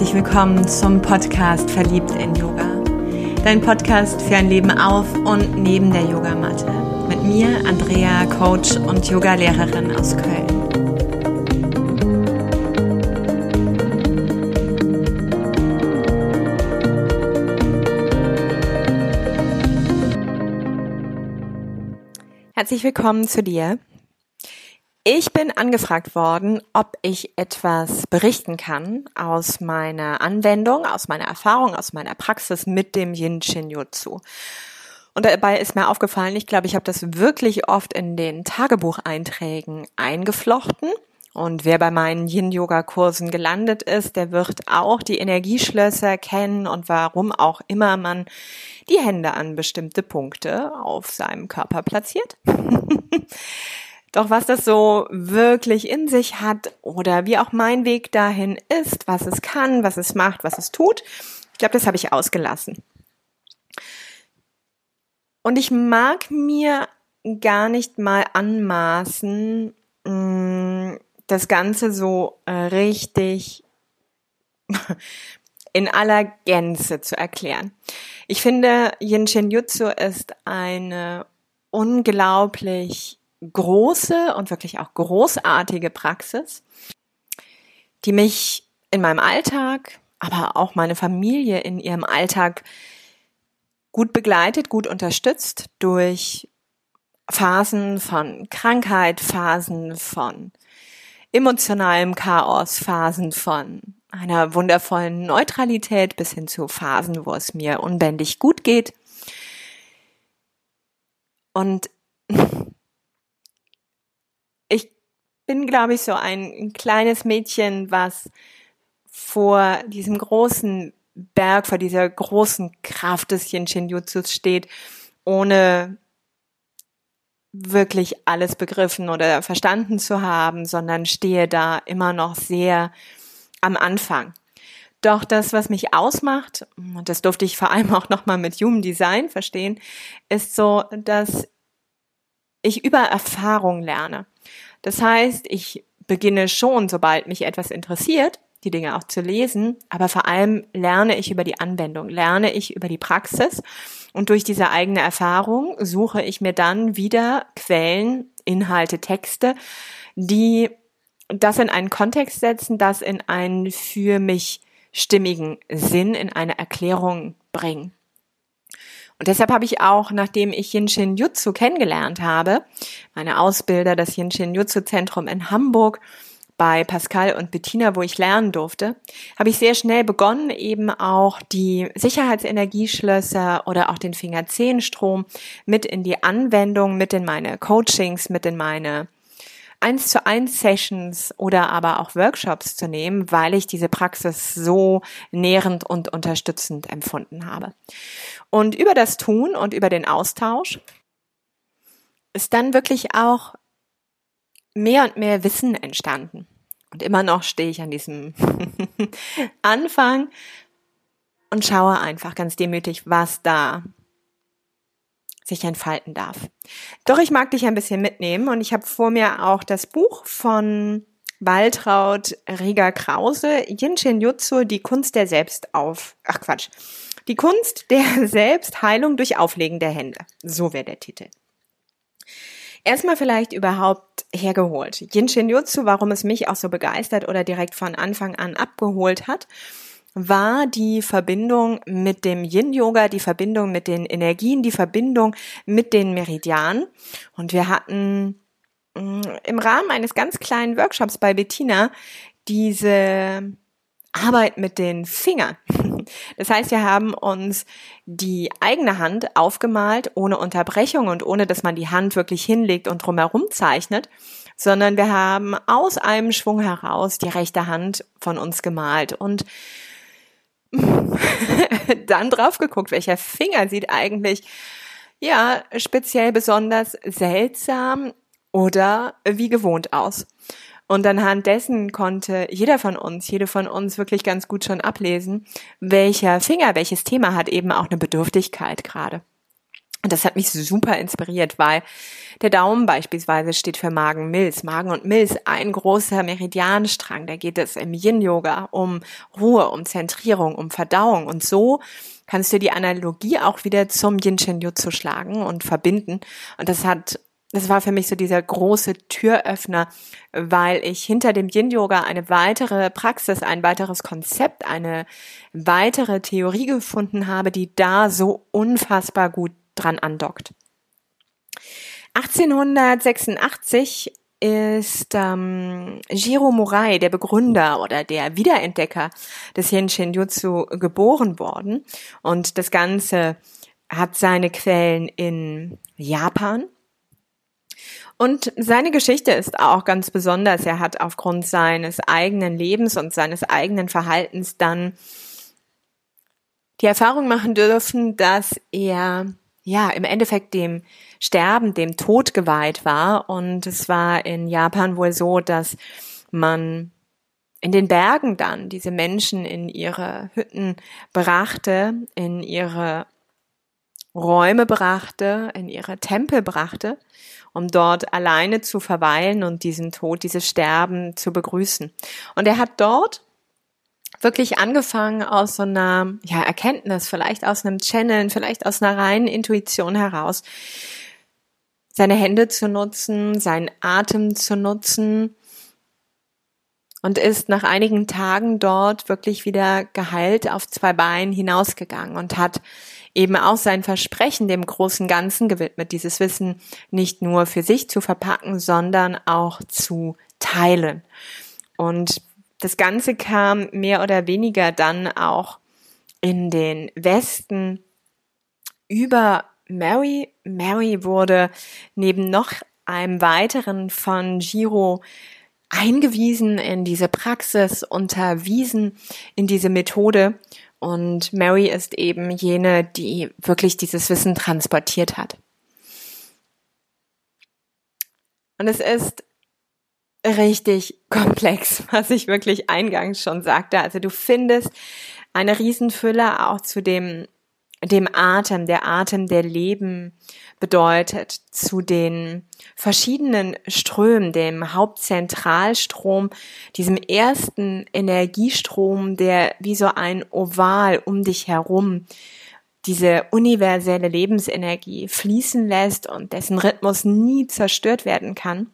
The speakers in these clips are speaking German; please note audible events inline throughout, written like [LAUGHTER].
herzlich willkommen zum Podcast Verliebt in Yoga. Dein Podcast für ein Leben auf und neben der Yogamatte. Mit mir, Andrea, Coach und Yogalehrerin aus Köln. Herzlich willkommen zu dir. Ich bin angefragt worden, ob ich etwas berichten kann aus meiner Anwendung, aus meiner Erfahrung, aus meiner Praxis mit dem Yin Shin Jutsu. Und dabei ist mir aufgefallen, ich glaube, ich habe das wirklich oft in den Tagebucheinträgen eingeflochten. Und wer bei meinen Yin-Yoga-Kursen gelandet ist, der wird auch die Energieschlösser kennen und warum auch immer man die Hände an bestimmte Punkte auf seinem Körper platziert. [LAUGHS] Doch was das so wirklich in sich hat oder wie auch mein Weg dahin ist, was es kann, was es macht, was es tut, ich glaube, das habe ich ausgelassen. Und ich mag mir gar nicht mal anmaßen, mm, das Ganze so äh, richtig [LAUGHS] in aller Gänze zu erklären. Ich finde, Yin Shin Jutsu ist eine unglaublich große und wirklich auch großartige Praxis, die mich in meinem Alltag, aber auch meine Familie in ihrem Alltag gut begleitet, gut unterstützt durch Phasen von Krankheit, Phasen von emotionalem Chaos, Phasen von einer wundervollen Neutralität bis hin zu Phasen, wo es mir unbändig gut geht. Und bin, glaube ich, so ein kleines Mädchen, was vor diesem großen Berg, vor dieser großen Kraft des Yin Shinjutsus steht, ohne wirklich alles begriffen oder verstanden zu haben, sondern stehe da immer noch sehr am Anfang. Doch das, was mich ausmacht, und das durfte ich vor allem auch nochmal mit Human Design verstehen, ist so, dass ich über Erfahrung lerne. Das heißt, ich beginne schon, sobald mich etwas interessiert, die Dinge auch zu lesen, aber vor allem lerne ich über die Anwendung, lerne ich über die Praxis und durch diese eigene Erfahrung suche ich mir dann wieder Quellen, Inhalte, Texte, die das in einen Kontext setzen, das in einen für mich stimmigen Sinn, in eine Erklärung bringen. Und deshalb habe ich auch, nachdem ich Yinshin Jutsu kennengelernt habe, meine Ausbilder, das Yinshin Jutsu Zentrum in Hamburg, bei Pascal und Bettina, wo ich lernen durfte, habe ich sehr schnell begonnen, eben auch die Sicherheitsenergieschlösser oder auch den Fingerzehenstrom mit in die Anwendung, mit in meine Coachings, mit in meine eins zu eins Sessions oder aber auch Workshops zu nehmen, weil ich diese Praxis so nährend und unterstützend empfunden habe. Und über das Tun und über den Austausch ist dann wirklich auch mehr und mehr Wissen entstanden. Und immer noch stehe ich an diesem [LAUGHS] Anfang und schaue einfach ganz demütig, was da sich entfalten darf. Doch ich mag dich ein bisschen mitnehmen und ich habe vor mir auch das Buch von Waltraud Rieger Krause, Yin Jutsu, die Kunst der Selbstauf, ach Quatsch, die Kunst der [LAUGHS] Selbstheilung durch Auflegen der Hände. So wäre der Titel. Erstmal vielleicht überhaupt hergeholt. Yin Jutsu, warum es mich auch so begeistert oder direkt von Anfang an abgeholt hat war die Verbindung mit dem Yin-Yoga, die Verbindung mit den Energien, die Verbindung mit den Meridianen. Und wir hatten mm, im Rahmen eines ganz kleinen Workshops bei Bettina diese Arbeit mit den Fingern. [LAUGHS] Das heißt, wir haben uns die eigene Hand aufgemalt, ohne Unterbrechung und ohne, dass man die Hand wirklich hinlegt und drumherum zeichnet, sondern wir haben aus einem Schwung heraus die rechte Hand von uns gemalt und [LAUGHS] dann drauf geguckt, welcher Finger sieht eigentlich ja speziell besonders seltsam oder wie gewohnt aus. Und anhand dessen konnte jeder von uns, jede von uns wirklich ganz gut schon ablesen, welcher Finger, welches Thema hat eben auch eine Bedürftigkeit gerade. Und das hat mich super inspiriert, weil der Daumen beispielsweise steht für Magen-Milz. Magen und Milz, ein großer Meridianstrang. Da geht es im Yin-Yoga um Ruhe, um Zentrierung, um Verdauung. Und so kannst du die Analogie auch wieder zum Yin-Shin-Jutsu schlagen und verbinden. Und das hat das war für mich so dieser große Türöffner, weil ich hinter dem Yin-Yoga eine weitere Praxis, ein weiteres Konzept, eine weitere Theorie gefunden habe, die da so unfassbar gut dran andockt. 1886 ist ähm, Jiro Murai, der Begründer oder der Wiederentdecker des Henshin Jutsu, geboren worden. Und das Ganze hat seine Quellen in Japan. Und seine Geschichte ist auch ganz besonders. Er hat aufgrund seines eigenen Lebens und seines eigenen Verhaltens dann die Erfahrung machen dürfen, dass er ja, im Endeffekt dem Sterben, dem Tod geweiht war. Und es war in Japan wohl so, dass man in den Bergen dann diese Menschen in ihre Hütten brachte, in ihre Räume brachte, in ihre Tempel brachte, um dort alleine zu verweilen und diesen Tod, dieses Sterben zu begrüßen. Und er hat dort wirklich angefangen aus so einer ja, Erkenntnis, vielleicht aus einem Channeln, vielleicht aus einer reinen Intuition heraus, seine Hände zu nutzen, seinen Atem zu nutzen und ist nach einigen Tagen dort wirklich wieder geheilt auf zwei Beinen hinausgegangen und hat eben auch sein Versprechen dem großen Ganzen gewidmet, dieses Wissen nicht nur für sich zu verpacken, sondern auch zu teilen. Und das Ganze kam mehr oder weniger dann auch in den Westen über Mary. Mary wurde neben noch einem weiteren von Giro eingewiesen in diese Praxis, unterwiesen in diese Methode. Und Mary ist eben jene, die wirklich dieses Wissen transportiert hat. Und es ist richtig komplex, [LAUGHS] was ich wirklich eingangs schon sagte. Also du findest eine Riesenfülle auch zu dem, dem Atem, der Atem, der Leben bedeutet, zu den verschiedenen Strömen, dem Hauptzentralstrom, diesem ersten Energiestrom, der wie so ein Oval um dich herum diese universelle Lebensenergie fließen lässt und dessen Rhythmus nie zerstört werden kann.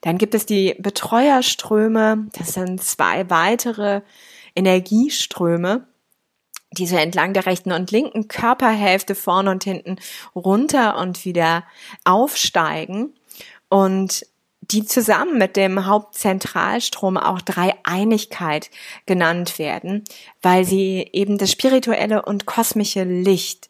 Dann gibt es die Betreuerströme, das sind zwei weitere Energieströme, die so entlang der rechten und linken Körperhälfte vorne und hinten runter und wieder aufsteigen und die zusammen mit dem Hauptzentralstrom auch Dreieinigkeit genannt werden, weil sie eben das spirituelle und kosmische Licht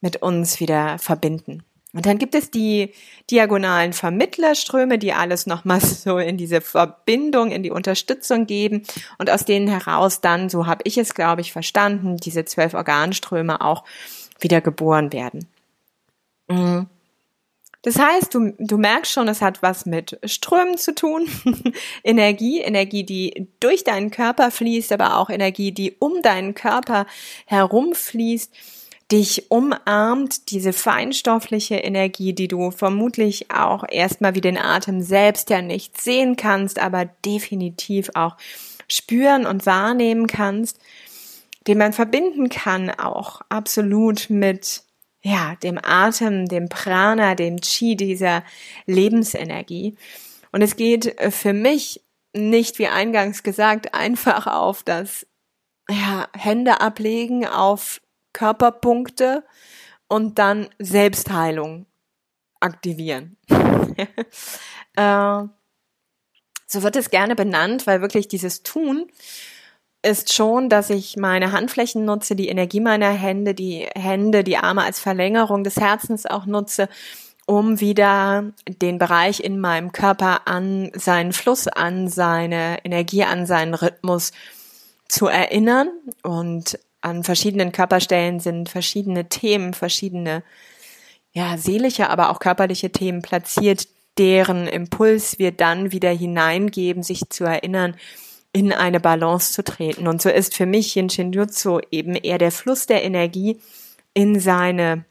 mit uns wieder verbinden. Und dann gibt es die diagonalen Vermittlerströme, die alles nochmal [LAUGHS] so in diese Verbindung, in die Unterstützung geben und aus denen heraus dann, so habe ich es, glaube ich, verstanden, diese zwölf Organströme auch wieder geboren werden. Mhm. Das heißt, du, du merkst schon, es hat was mit Strömen zu tun. [LAUGHS] Energie, Energie, die durch deinen Körper fließt, aber auch Energie, die um deinen Körper herumfließt dich umarmt, diese feinstoffliche Energie, die du vermutlich auch erstmal wie den Atem selbst ja nicht sehen kannst, aber definitiv auch spüren und wahrnehmen kannst, den man verbinden kann auch absolut mit ja, dem Atem, dem Prana, dem Chi, dieser Lebensenergie. Und es geht für mich nicht, wie eingangs gesagt, einfach auf das ja, Hände ablegen, auf Körperpunkte und dann Selbstheilung aktivieren. [LAUGHS] äh, so wird es gerne benannt, weil wirklich dieses Tun ist schon, dass ich meine Handflächen nutze, die Energie meiner Hände, die Hände, die Arme als Verlängerung des Herzens auch nutze, um wieder den Bereich in meinem Körper an seinen Fluss, an seine Energie, an seinen Rhythmus zu erinnern und an verschiedenen Körperstellen sind verschiedene Themen, verschiedene, ja, seelische, aber auch körperliche Themen platziert, deren Impuls wir dann wieder hineingeben, sich zu erinnern, in eine Balance zu treten. Und so ist für mich Yin Shinjutsu eben eher der Fluss der Energie in seine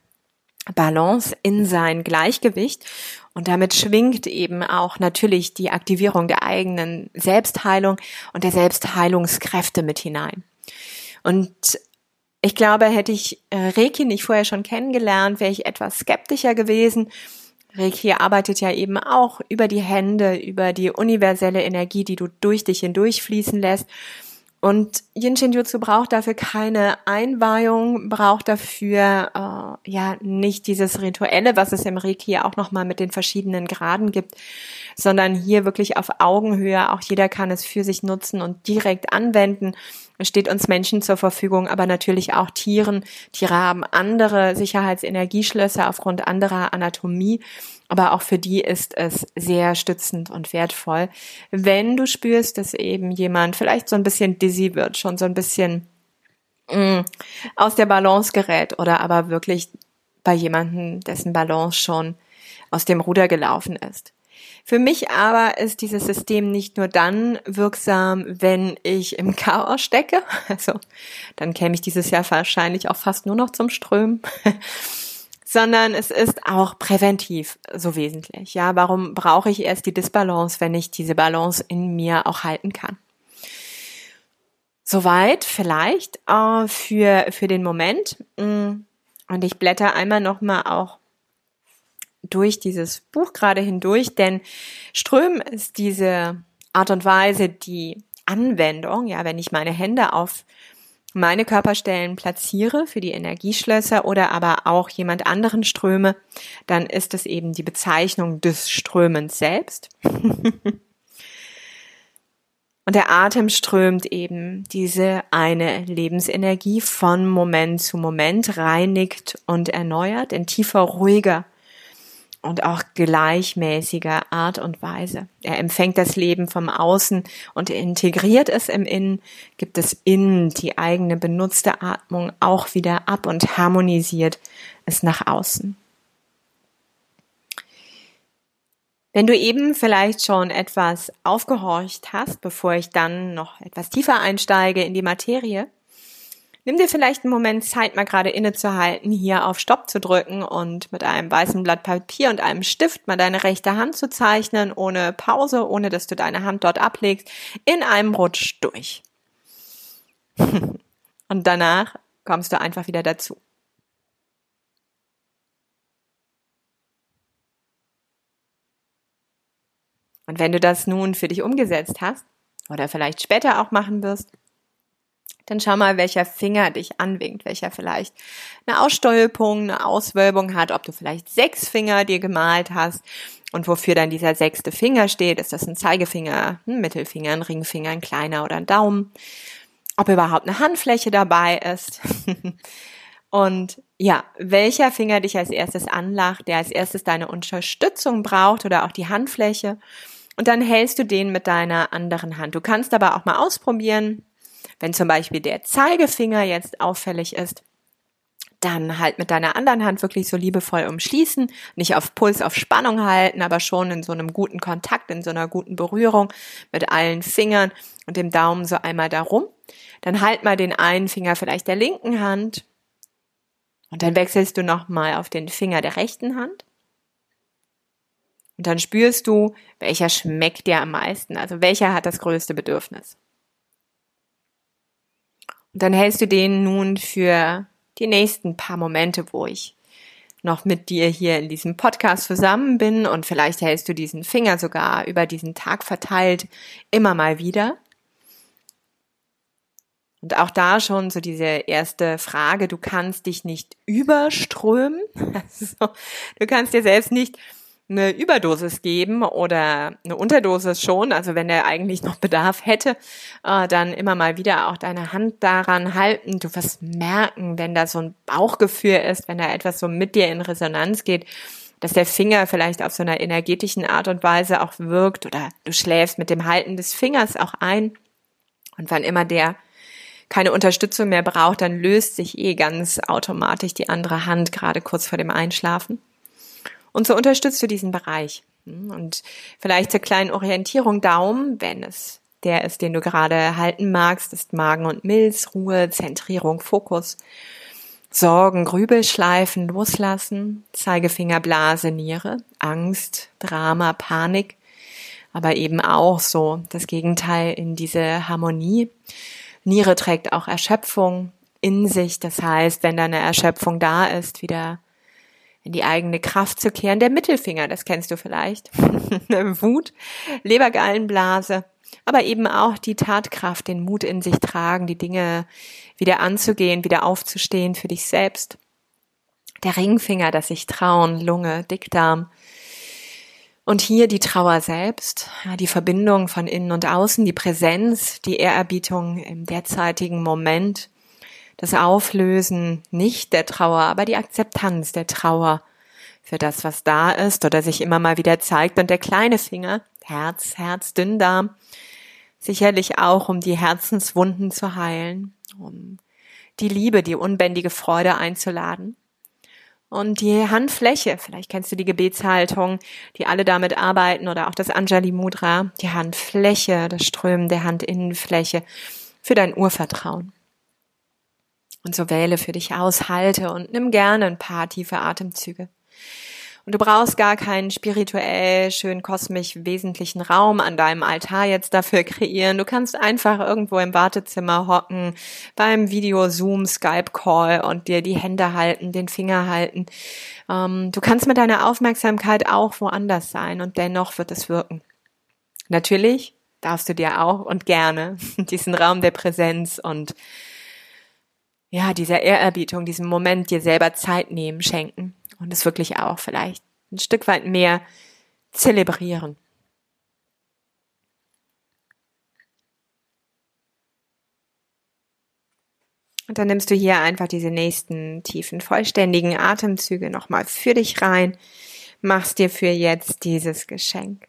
Balance, in sein Gleichgewicht. Und damit schwingt eben auch natürlich die Aktivierung der eigenen Selbstheilung und der Selbstheilungskräfte mit hinein. Und ich glaube, hätte ich äh, Reiki nicht vorher schon kennengelernt, wäre ich etwas skeptischer gewesen. Reiki arbeitet ja eben auch über die Hände, über die universelle Energie, die du durch dich hindurch fließen lässt. Und Yin Shin Jutsu braucht dafür keine Einweihung, braucht dafür äh, ja nicht dieses Rituelle, was es im Reiki auch nochmal mit den verschiedenen Graden gibt, sondern hier wirklich auf Augenhöhe. Auch jeder kann es für sich nutzen und direkt anwenden. Es steht uns Menschen zur Verfügung, aber natürlich auch Tieren. Tiere haben andere Sicherheitsenergieschlösser aufgrund anderer Anatomie. Aber auch für die ist es sehr stützend und wertvoll, wenn du spürst, dass eben jemand vielleicht so ein bisschen dizzy wird, schon so ein bisschen mh, mm, aus der Balance gerät oder aber wirklich bei jemandem, dessen Balance schon aus dem Ruder gelaufen ist. Für mich aber ist dieses System nicht nur dann wirksam, wenn ich im Chaos stecke. [LAUGHS] Also dann käme ich dieses Jahr wahrscheinlich auch fast nur noch zum Strömen. [LAUGHS] sondern es ist auch präventiv so wesentlich. Ja, warum brauche ich erst die Disbalance, wenn ich diese Balance in mir auch halten kann? Soweit vielleicht äh, für für den Moment. Mm, und ich blätter einmal noch mal auch durch dieses Buch gerade hindurch, denn Strömen ist diese Art und Weise, die Anwendung, ja, wenn ich meine Hände auf meine Körperstellen platziere für die Energieschlösser oder aber auch jemand anderen ströme, dann ist es eben die Bezeichnung des Strömens selbst. [LAUGHS] Und der Atem strömt eben diese eine Lebensenergie von Moment zu Moment, reinigt und erneuert in tiefer, ruhiger und auch gleichmäßiger Art und Weise. Er empfängt das Leben vom Außen und integriert es im Innen, gibt es innen die eigene benutzte Atmung auch wieder ab und harmonisiert es nach außen. Wenn du eben vielleicht schon etwas aufgehorcht hast, bevor ich dann noch etwas tiefer einsteige in die Materie, Nimm dir vielleicht einen Moment Zeit, mal gerade innezuhalten, hier auf Stopp zu drücken und mit einem weißen Blatt Papier und einem Stift mal deine rechte Hand zu zeichnen, ohne Pause, ohne dass du deine Hand dort ablegst, in einem Rutsch durch. [LAUGHS] und danach kommst du einfach wieder dazu. Und wenn du das nun für dich umgesetzt hast oder vielleicht später auch machen wirst, dann schau mal, welcher Finger dich anwinkt, welcher vielleicht eine Ausstolpung, eine Auswölbung hat, ob du vielleicht sechs Finger dir gemalt hast und wofür dann dieser sechste Finger steht. Ist das ein Zeigefinger, ein Mittelfinger, ein Ringfinger, ein kleiner oder ein Daumen? Ob überhaupt eine Handfläche dabei ist. [LAUGHS] und ja, welcher Finger dich als erstes anlacht, der als erstes deine Unterstützung braucht oder auch die Handfläche. Und dann hältst du den mit deiner anderen Hand. Du kannst aber auch mal ausprobieren, wenn zum Beispiel der Zeigefinger jetzt auffällig ist, dann halt mit deiner anderen Hand wirklich so liebevoll umschließen, nicht auf Puls, auf Spannung halten, aber schon in so einem guten Kontakt, in so einer guten Berührung mit allen Fingern und dem Daumen so einmal darum. Dann halt mal den einen Finger vielleicht der linken Hand und dann wechselst du nochmal auf den Finger der rechten Hand. Und dann spürst du, welcher schmeckt dir am meisten, also welcher hat das größte Bedürfnis. Dann hältst du den nun für die nächsten paar Momente, wo ich noch mit dir hier in diesem Podcast zusammen bin und vielleicht hältst du diesen Finger sogar über diesen Tag verteilt immer mal wieder. Und auch da schon so diese erste Frage, du kannst dich nicht überströmen. [LAUGHS] Also, du kannst dir selbst nicht eine Überdosis geben oder eine Unterdosis schon, also wenn er eigentlich noch Bedarf hätte, äh, dann immer mal wieder auch deine Hand daran halten. Du wirst merken, wenn da so ein Bauchgefühl ist, wenn da etwas so mit dir in Resonanz geht, dass der Finger vielleicht auf so einer energetischen Art und Weise auch wirkt oder du schläfst mit dem Halten des Fingers auch ein. Und wann immer der keine Unterstützung mehr braucht, dann löst sich eh ganz automatisch die andere Hand gerade kurz vor dem Einschlafen. Und so unterstützt du diesen Bereich. Und vielleicht zur kleinen Orientierung Daumen, wenn es der ist, den du gerade halten magst, ist Magen und Milz, Ruhe, Zentrierung, Fokus. Sorgen, Grübelschleifen loslassen, Zeigefinger, Blase, Niere, Angst, Drama, Panik, aber eben auch so das Gegenteil in diese Harmonie. Niere trägt auch Erschöpfung in sich, das heißt, wenn da eine Erschöpfung da ist, wieder in die eigene Kraft zu kehren. Der Mittelfinger, das kennst du vielleicht. [LAUGHS] Wut, Lebergallenblase, aber eben auch die Tatkraft, den Mut in sich tragen, die Dinge wieder anzugehen, wieder aufzustehen für dich selbst. Der Ringfinger, das sich trauen, Lunge, Dickdarm. Und hier die Trauer selbst, die Verbindung von innen und außen, die Präsenz, die Ehrerbietung im derzeitigen Moment, das Auflösen nicht der Trauer, aber die Akzeptanz der Trauer für das, was da ist oder sich immer mal wieder zeigt. Und der kleine Finger, Herz, Herz, Dünndarm, sicherlich auch, um die Herzenswunden zu heilen, um die Liebe, die unbändige Freude einzuladen. Und die Handfläche, vielleicht kennst du die Gebetshaltung, die alle damit arbeiten oder auch das Anjali Mudra, die Handfläche, das Strömen der Handinnenfläche für dein Urvertrauen. Und so wähle für dich aus, halte und nimm gerne ein paar tiefe Atemzüge. Und du brauchst gar keinen spirituell schön kosmisch wesentlichen Raum an deinem Altar jetzt dafür kreieren. Du kannst einfach irgendwo im Wartezimmer hocken, beim Video Zoom, Skype Call und dir die Hände halten, den Finger halten. Ähm, du kannst mit deiner Aufmerksamkeit auch woanders sein und dennoch wird es wirken. Natürlich darfst du dir auch und gerne [LAUGHS] diesen Raum der Präsenz und ja, dieser Ehrerbietung, diesem Moment dir selber Zeit nehmen, schenken und es wirklich auch vielleicht ein Stück weit mehr zelebrieren. Und dann nimmst du hier einfach diese nächsten tiefen, vollständigen Atemzüge nochmal für dich rein, machst dir für jetzt dieses Geschenk.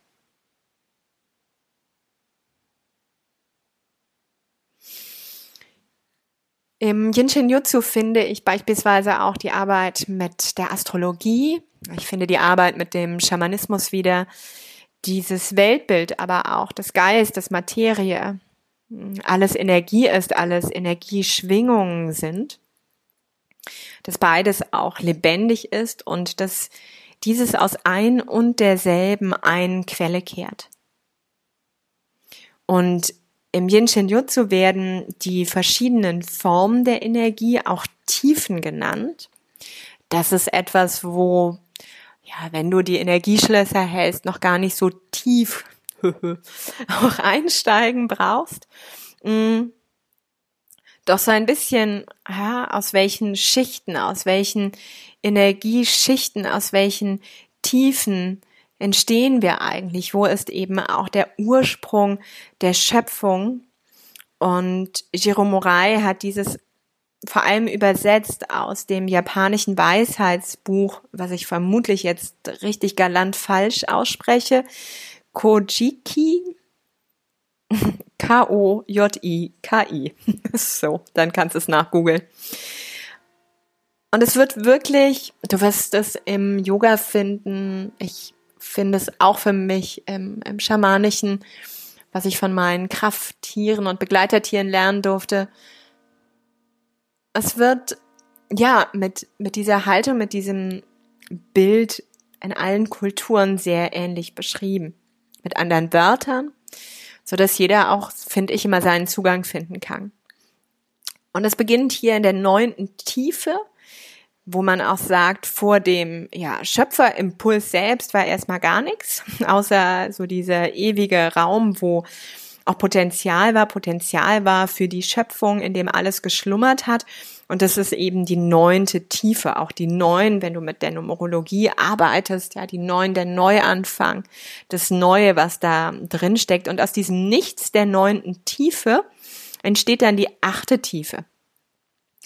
Im Jinshin Jutsu finde ich beispielsweise auch die Arbeit mit der Astrologie. Ich finde die Arbeit mit dem Schamanismus wieder. Dieses Weltbild, aber auch das Geist, das Materie, alles Energie ist, alles Energieschwingungen sind. Dass beides auch lebendig ist und dass dieses aus ein und derselben einen Quelle kehrt. Und im Yin Shin Jutsu werden die verschiedenen Formen der Energie auch Tiefen genannt. Das ist etwas, wo, ja, wenn du die Energieschlösser hältst, noch gar nicht so tief [LAUGHS] auch einsteigen brauchst. Mm. Doch so ein bisschen, ja, aus welchen Schichten, aus welchen Energieschichten, aus welchen Tiefen entstehen wir eigentlich? Wo ist eben auch der Ursprung der Schöpfung? Und Jiro Morai hat dieses vor allem übersetzt aus dem japanischen Weisheitsbuch, was ich vermutlich jetzt richtig galant falsch ausspreche, Kojiki, [LAUGHS] K-O-J-I-K-I. [LAUGHS] so, dann kannst du es nachgoogeln. Und es wird wirklich, du wirst es im Yoga finden. Ich finde es auch für mich im, im Schamanischen, was ich von meinen Krafttieren und Begleitertieren lernen durfte. Es wird, ja, mit, mit dieser Haltung, mit diesem Bild in allen Kulturen sehr ähnlich beschrieben. Mit anderen Wörtern, so dass jeder auch, finde ich, immer seinen Zugang finden kann. Und es beginnt hier in der neunten Tiefe, wo man auch sagt, vor dem ja, Schöpferimpuls selbst war erstmal gar nichts, [LAUGHS] außer so dieser ewige Raum, wo auch Potenzial war, Potenzial war für die Schöpfung, in dem alles geschlummert hat. Und das ist eben die neunte Tiefe, auch die neun, wenn du mit der Numerologie arbeitest, ja, die neun, der Neuanfang, das Neue, was da drin steckt. Und aus diesem Nichts der neunten Tiefe entsteht dann die achte Tiefe.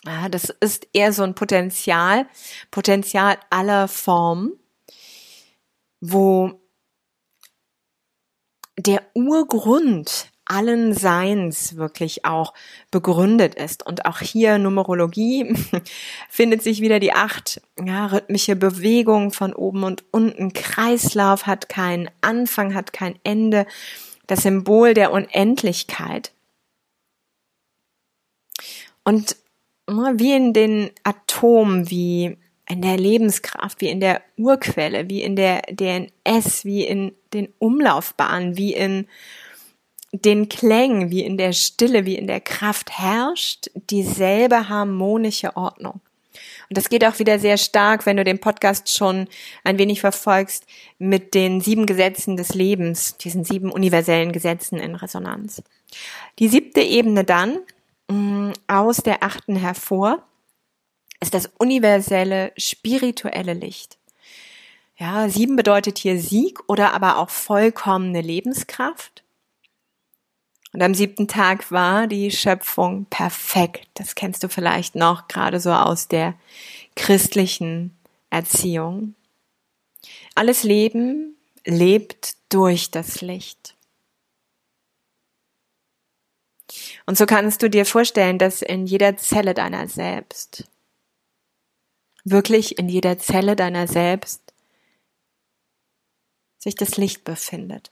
Ja, das ist eher so ein Potenzial, Potenzial aller Formen, wo der Urgrund allen Seins wirklich auch begründet ist. Und auch hier Numerologie [LAUGHS] findet sich wieder die acht, ja, rhythmische Bewegung von oben und unten. Kreislauf hat keinen Anfang, hat kein Ende. Das Symbol der Unendlichkeit. Und wie in den Atomen, wie in der Lebenskraft, wie in der Urquelle, wie in der DNS, wie in den Umlaufbahnen, wie in den Klängen, wie in der Stille, wie in der Kraft herrscht dieselbe harmonische Ordnung. Und das geht auch wieder sehr stark, wenn du den Podcast schon ein wenig verfolgst, mit den sieben Gesetzen des Lebens, diesen sieben universellen Gesetzen in Resonanz. Die siebte Ebene dann, aus der achten hervor, ist das universelle spirituelle Licht. Ja, sieben bedeutet hier Sieg oder aber auch vollkommene Lebenskraft. Und am siebten Tag war die Schöpfung perfekt. Das kennst du vielleicht noch gerade so aus der christlichen Erziehung. Alles Leben lebt durch das Licht. Und so kannst du dir vorstellen, dass in jeder Zelle deiner selbst, wirklich in jeder Zelle deiner selbst, sich das Licht befindet.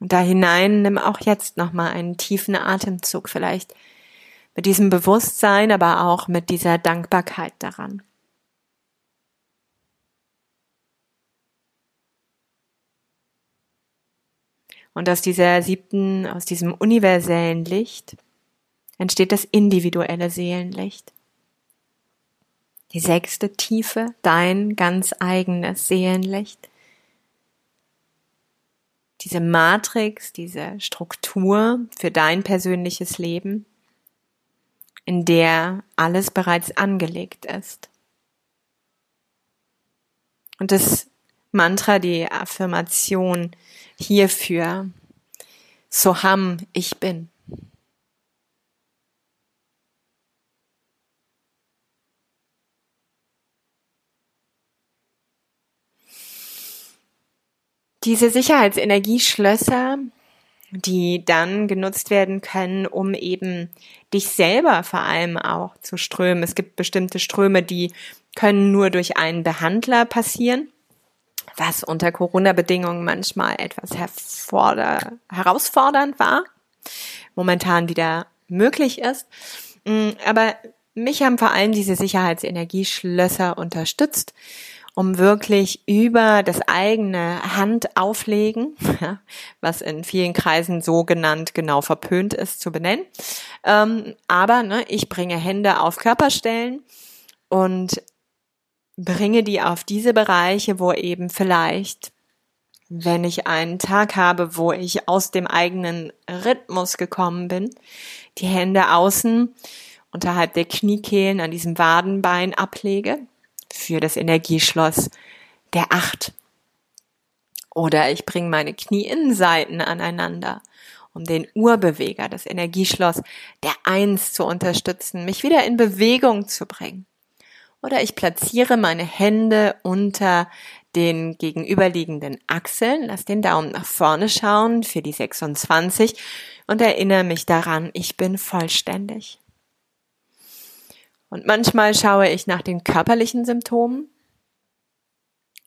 Und da hinein nimm auch jetzt nochmal einen tiefen Atemzug, vielleicht mit diesem Bewusstsein, aber auch mit dieser Dankbarkeit daran. Und aus dieser siebten, aus diesem universellen Licht entsteht das individuelle Seelenlicht. Die sechste Tiefe, dein ganz eigenes Seelenlicht. Diese Matrix, diese Struktur für dein persönliches Leben, in der alles bereits angelegt ist. Und das Mantra, die Affirmation hierfür, Soham, ich bin. Diese Sicherheitsenergieschlösser, die dann genutzt werden können, um eben dich selber vor allem auch zu strömen. Es gibt bestimmte Ströme, die können nur durch einen Behandler passieren, was unter Corona-Bedingungen manchmal etwas herausfordernd war, momentan wieder möglich ist. Mm, aber mich haben vor allem diese Sicherheitsenergieschlösser unterstützt um wirklich über das eigene Handauflegen, [LAUGHS] was in vielen Kreisen so genannt genau verpönt ist zu benennen. Ähm, aber ne, ich bringe Hände auf Körperstellen und bringe die auf diese Bereiche, wo eben vielleicht, wenn ich einen Tag habe, wo ich aus dem eigenen Rhythmus gekommen bin, die Hände außen unterhalb der Kniekehlen an diesem Wadenbein ablege für das Energieschloss der Acht. Oder ich bringe meine Knieinnenseiten aneinander, um den Urbeweger, das Energieschloss der Eins zu unterstützen, mich wieder in Bewegung zu bringen. Oder ich platziere meine Hände unter den gegenüberliegenden Achseln, lass den Daumen nach vorne schauen für die 26 und erinnere mich daran, ich bin vollständig. Und manchmal schaue ich nach den körperlichen Symptomen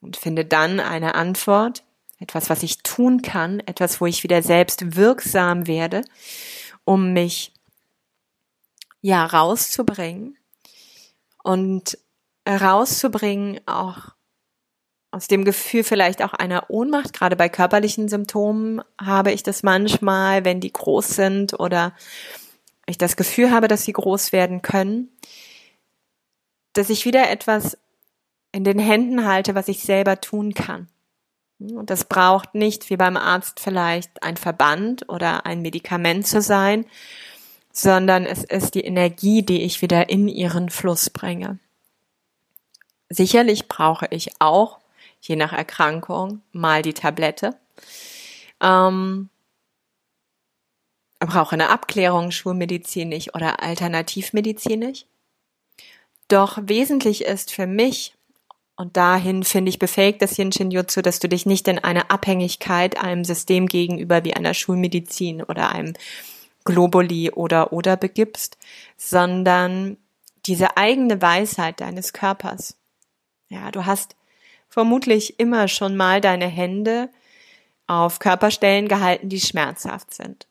und finde dann eine Antwort, etwas, was ich tun kann, etwas, wo ich wieder selbst wirksam werde, um mich ja rauszubringen und rauszubringen auch aus dem Gefühl vielleicht auch einer Ohnmacht, gerade bei körperlichen Symptomen habe ich das manchmal, wenn die groß sind oder ich das Gefühl habe, dass sie groß werden können, dass ich wieder etwas in den Händen halte, was ich selber tun kann. Und das braucht nicht wie beim Arzt vielleicht ein Verband oder ein Medikament zu sein, sondern es ist die Energie, die ich wieder in ihren Fluss bringe. Sicherlich brauche ich auch, je nach Erkrankung, mal die Tablette. Ähm, brauche eine Abklärung schulmedizinisch oder alternativmedizinisch. Doch wesentlich ist für mich, und dahin finde ich befähigt das Yin Shin Jutsu, dass du dich nicht in eine Abhängigkeit einem System gegenüber wie einer Schulmedizin oder einem Globuli oder oder begibst, sondern diese eigene Weisheit deines Körpers. Ja, du hast vermutlich immer schon mal deine Hände auf Körperstellen gehalten, die schmerzhaft sind.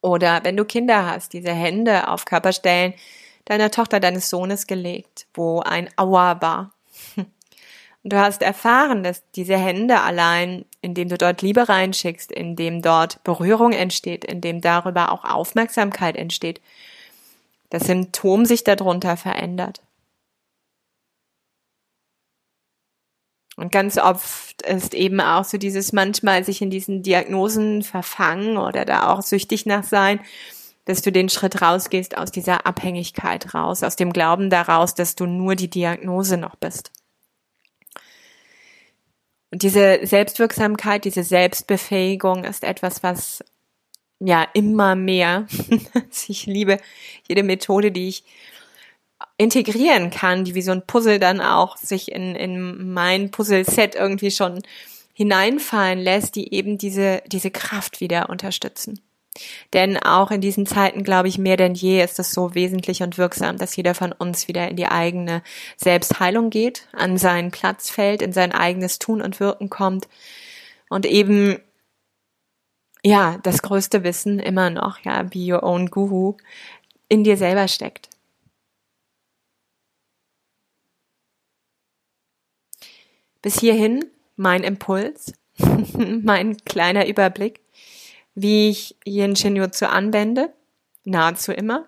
Oder wenn du Kinder hast, diese Hände auf Körperstellen deiner Tochter, deines Sohnes gelegt, wo ein Aua war. [LAUGHS] Und du hast erfahren, dass diese Hände allein, indem du dort Liebe reinschickst, indem dort Berührung entsteht, indem darüber auch Aufmerksamkeit entsteht, das Symptom sich darunter verändert. Und ganz oft ist eben auch so dieses manchmal sich in diesen Diagnosen verfangen oder da auch süchtig nach sein, dass du den Schritt rausgehst aus dieser Abhängigkeit raus, aus dem Glauben daraus, dass du nur die Diagnose noch bist. Und diese Selbstwirksamkeit, diese Selbstbefähigung ist etwas, was ja immer mehr, [LAUGHS] ich liebe jede Methode, die ich integrieren kann, die wie so ein Puzzle dann auch sich in, in mein Puzzle-Set irgendwie schon hineinfallen lässt, die eben diese, diese Kraft wieder unterstützen. Denn auch in diesen Zeiten, glaube ich, mehr denn je ist es so wesentlich und wirksam, dass jeder von uns wieder in die eigene Selbstheilung geht, an seinen Platz fällt, in sein eigenes Tun und Wirken kommt und eben ja, das größte Wissen immer noch, ja, be your own guru, in dir selber steckt. Bis hierhin mein Impuls, [LAUGHS] mein kleiner Überblick, wie ich Yin Shinjutsu anwende. Nahezu immer.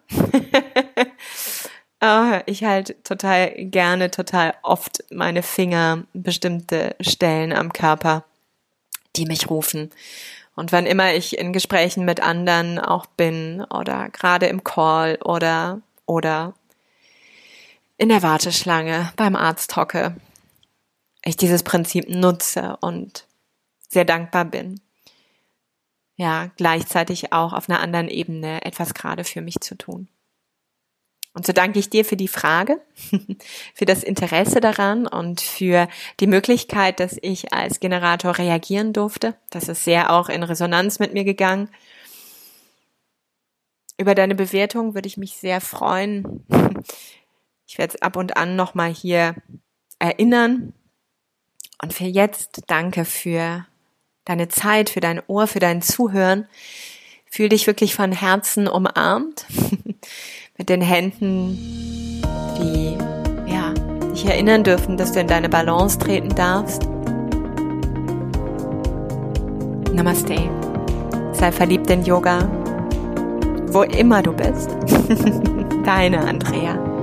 oh, [LAUGHS] ich halt total gerne, total oft meine Finger bestimmte Stellen am Körper, die mich rufen. Und wann immer ich in Gesprächen mit anderen auch bin oder gerade im Call oder oder in der Warteschlange beim Arzt hocke, ich dieses Prinzip nutze und sehr dankbar bin. Ja, gleichzeitig auch auf einer anderen Ebene etwas gerade für mich zu tun. Und so danke ich dir für die Frage, [LAUGHS] für das Interesse daran und für die Möglichkeit, dass ich als Generator reagieren durfte. Das ist sehr auch in Resonanz mit mir gegangen. Über deine Bewertung würde ich mich sehr freuen. [LAUGHS] Ich werde es ab und an nochmal hier erinnern, und für jetzt danke für deine Zeit, für dein Ohr, für dein Zuhören. Fühl dich wirklich von Herzen umarmt [LAUGHS] mit den Händen, die ja dich erinnern dürfen, dass du in deine Balance treten darfst. Namaste. Sei verliebt in Yoga, wo immer du bist. [LAUGHS] Deine Andrea.